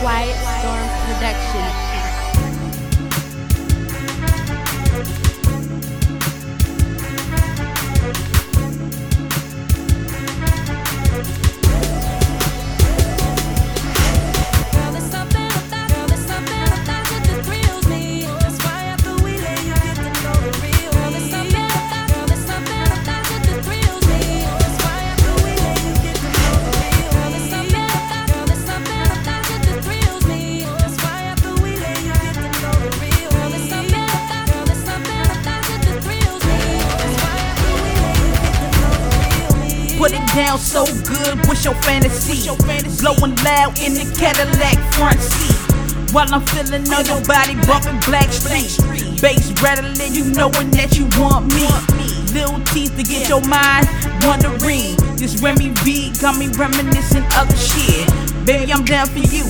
Quiet Storm Production. Put it down so good, what's your fantasy? Blowing loud in the Cadillac front seat. While I'm feeling on your body, bumping Blackstreet. Bass rattling, you knowing that you want me. Little teeth to get your mind wondering. This Remy V got me reminiscing other shit. Baby, I'm down for you,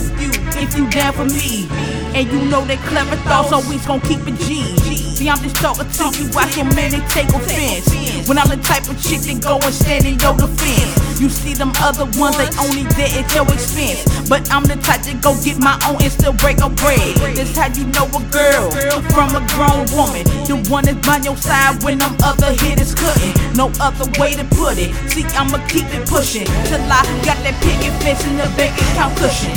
if you down for me. And you know that Cleva Thoughts always gon' keep it G. See, I'm just talking to you, I can man take offense. When I'm the type of chick that go and stand in your defense. You see them other ones, they only there at your expense. But I'm the type to go get my own and still break a bread. That's how you know a girl from a grown woman. The one that's by your side when them other hitters couldn't. No other way to put it. See, I'ma keep it pushing till I got that picket fence in the bank account cushion.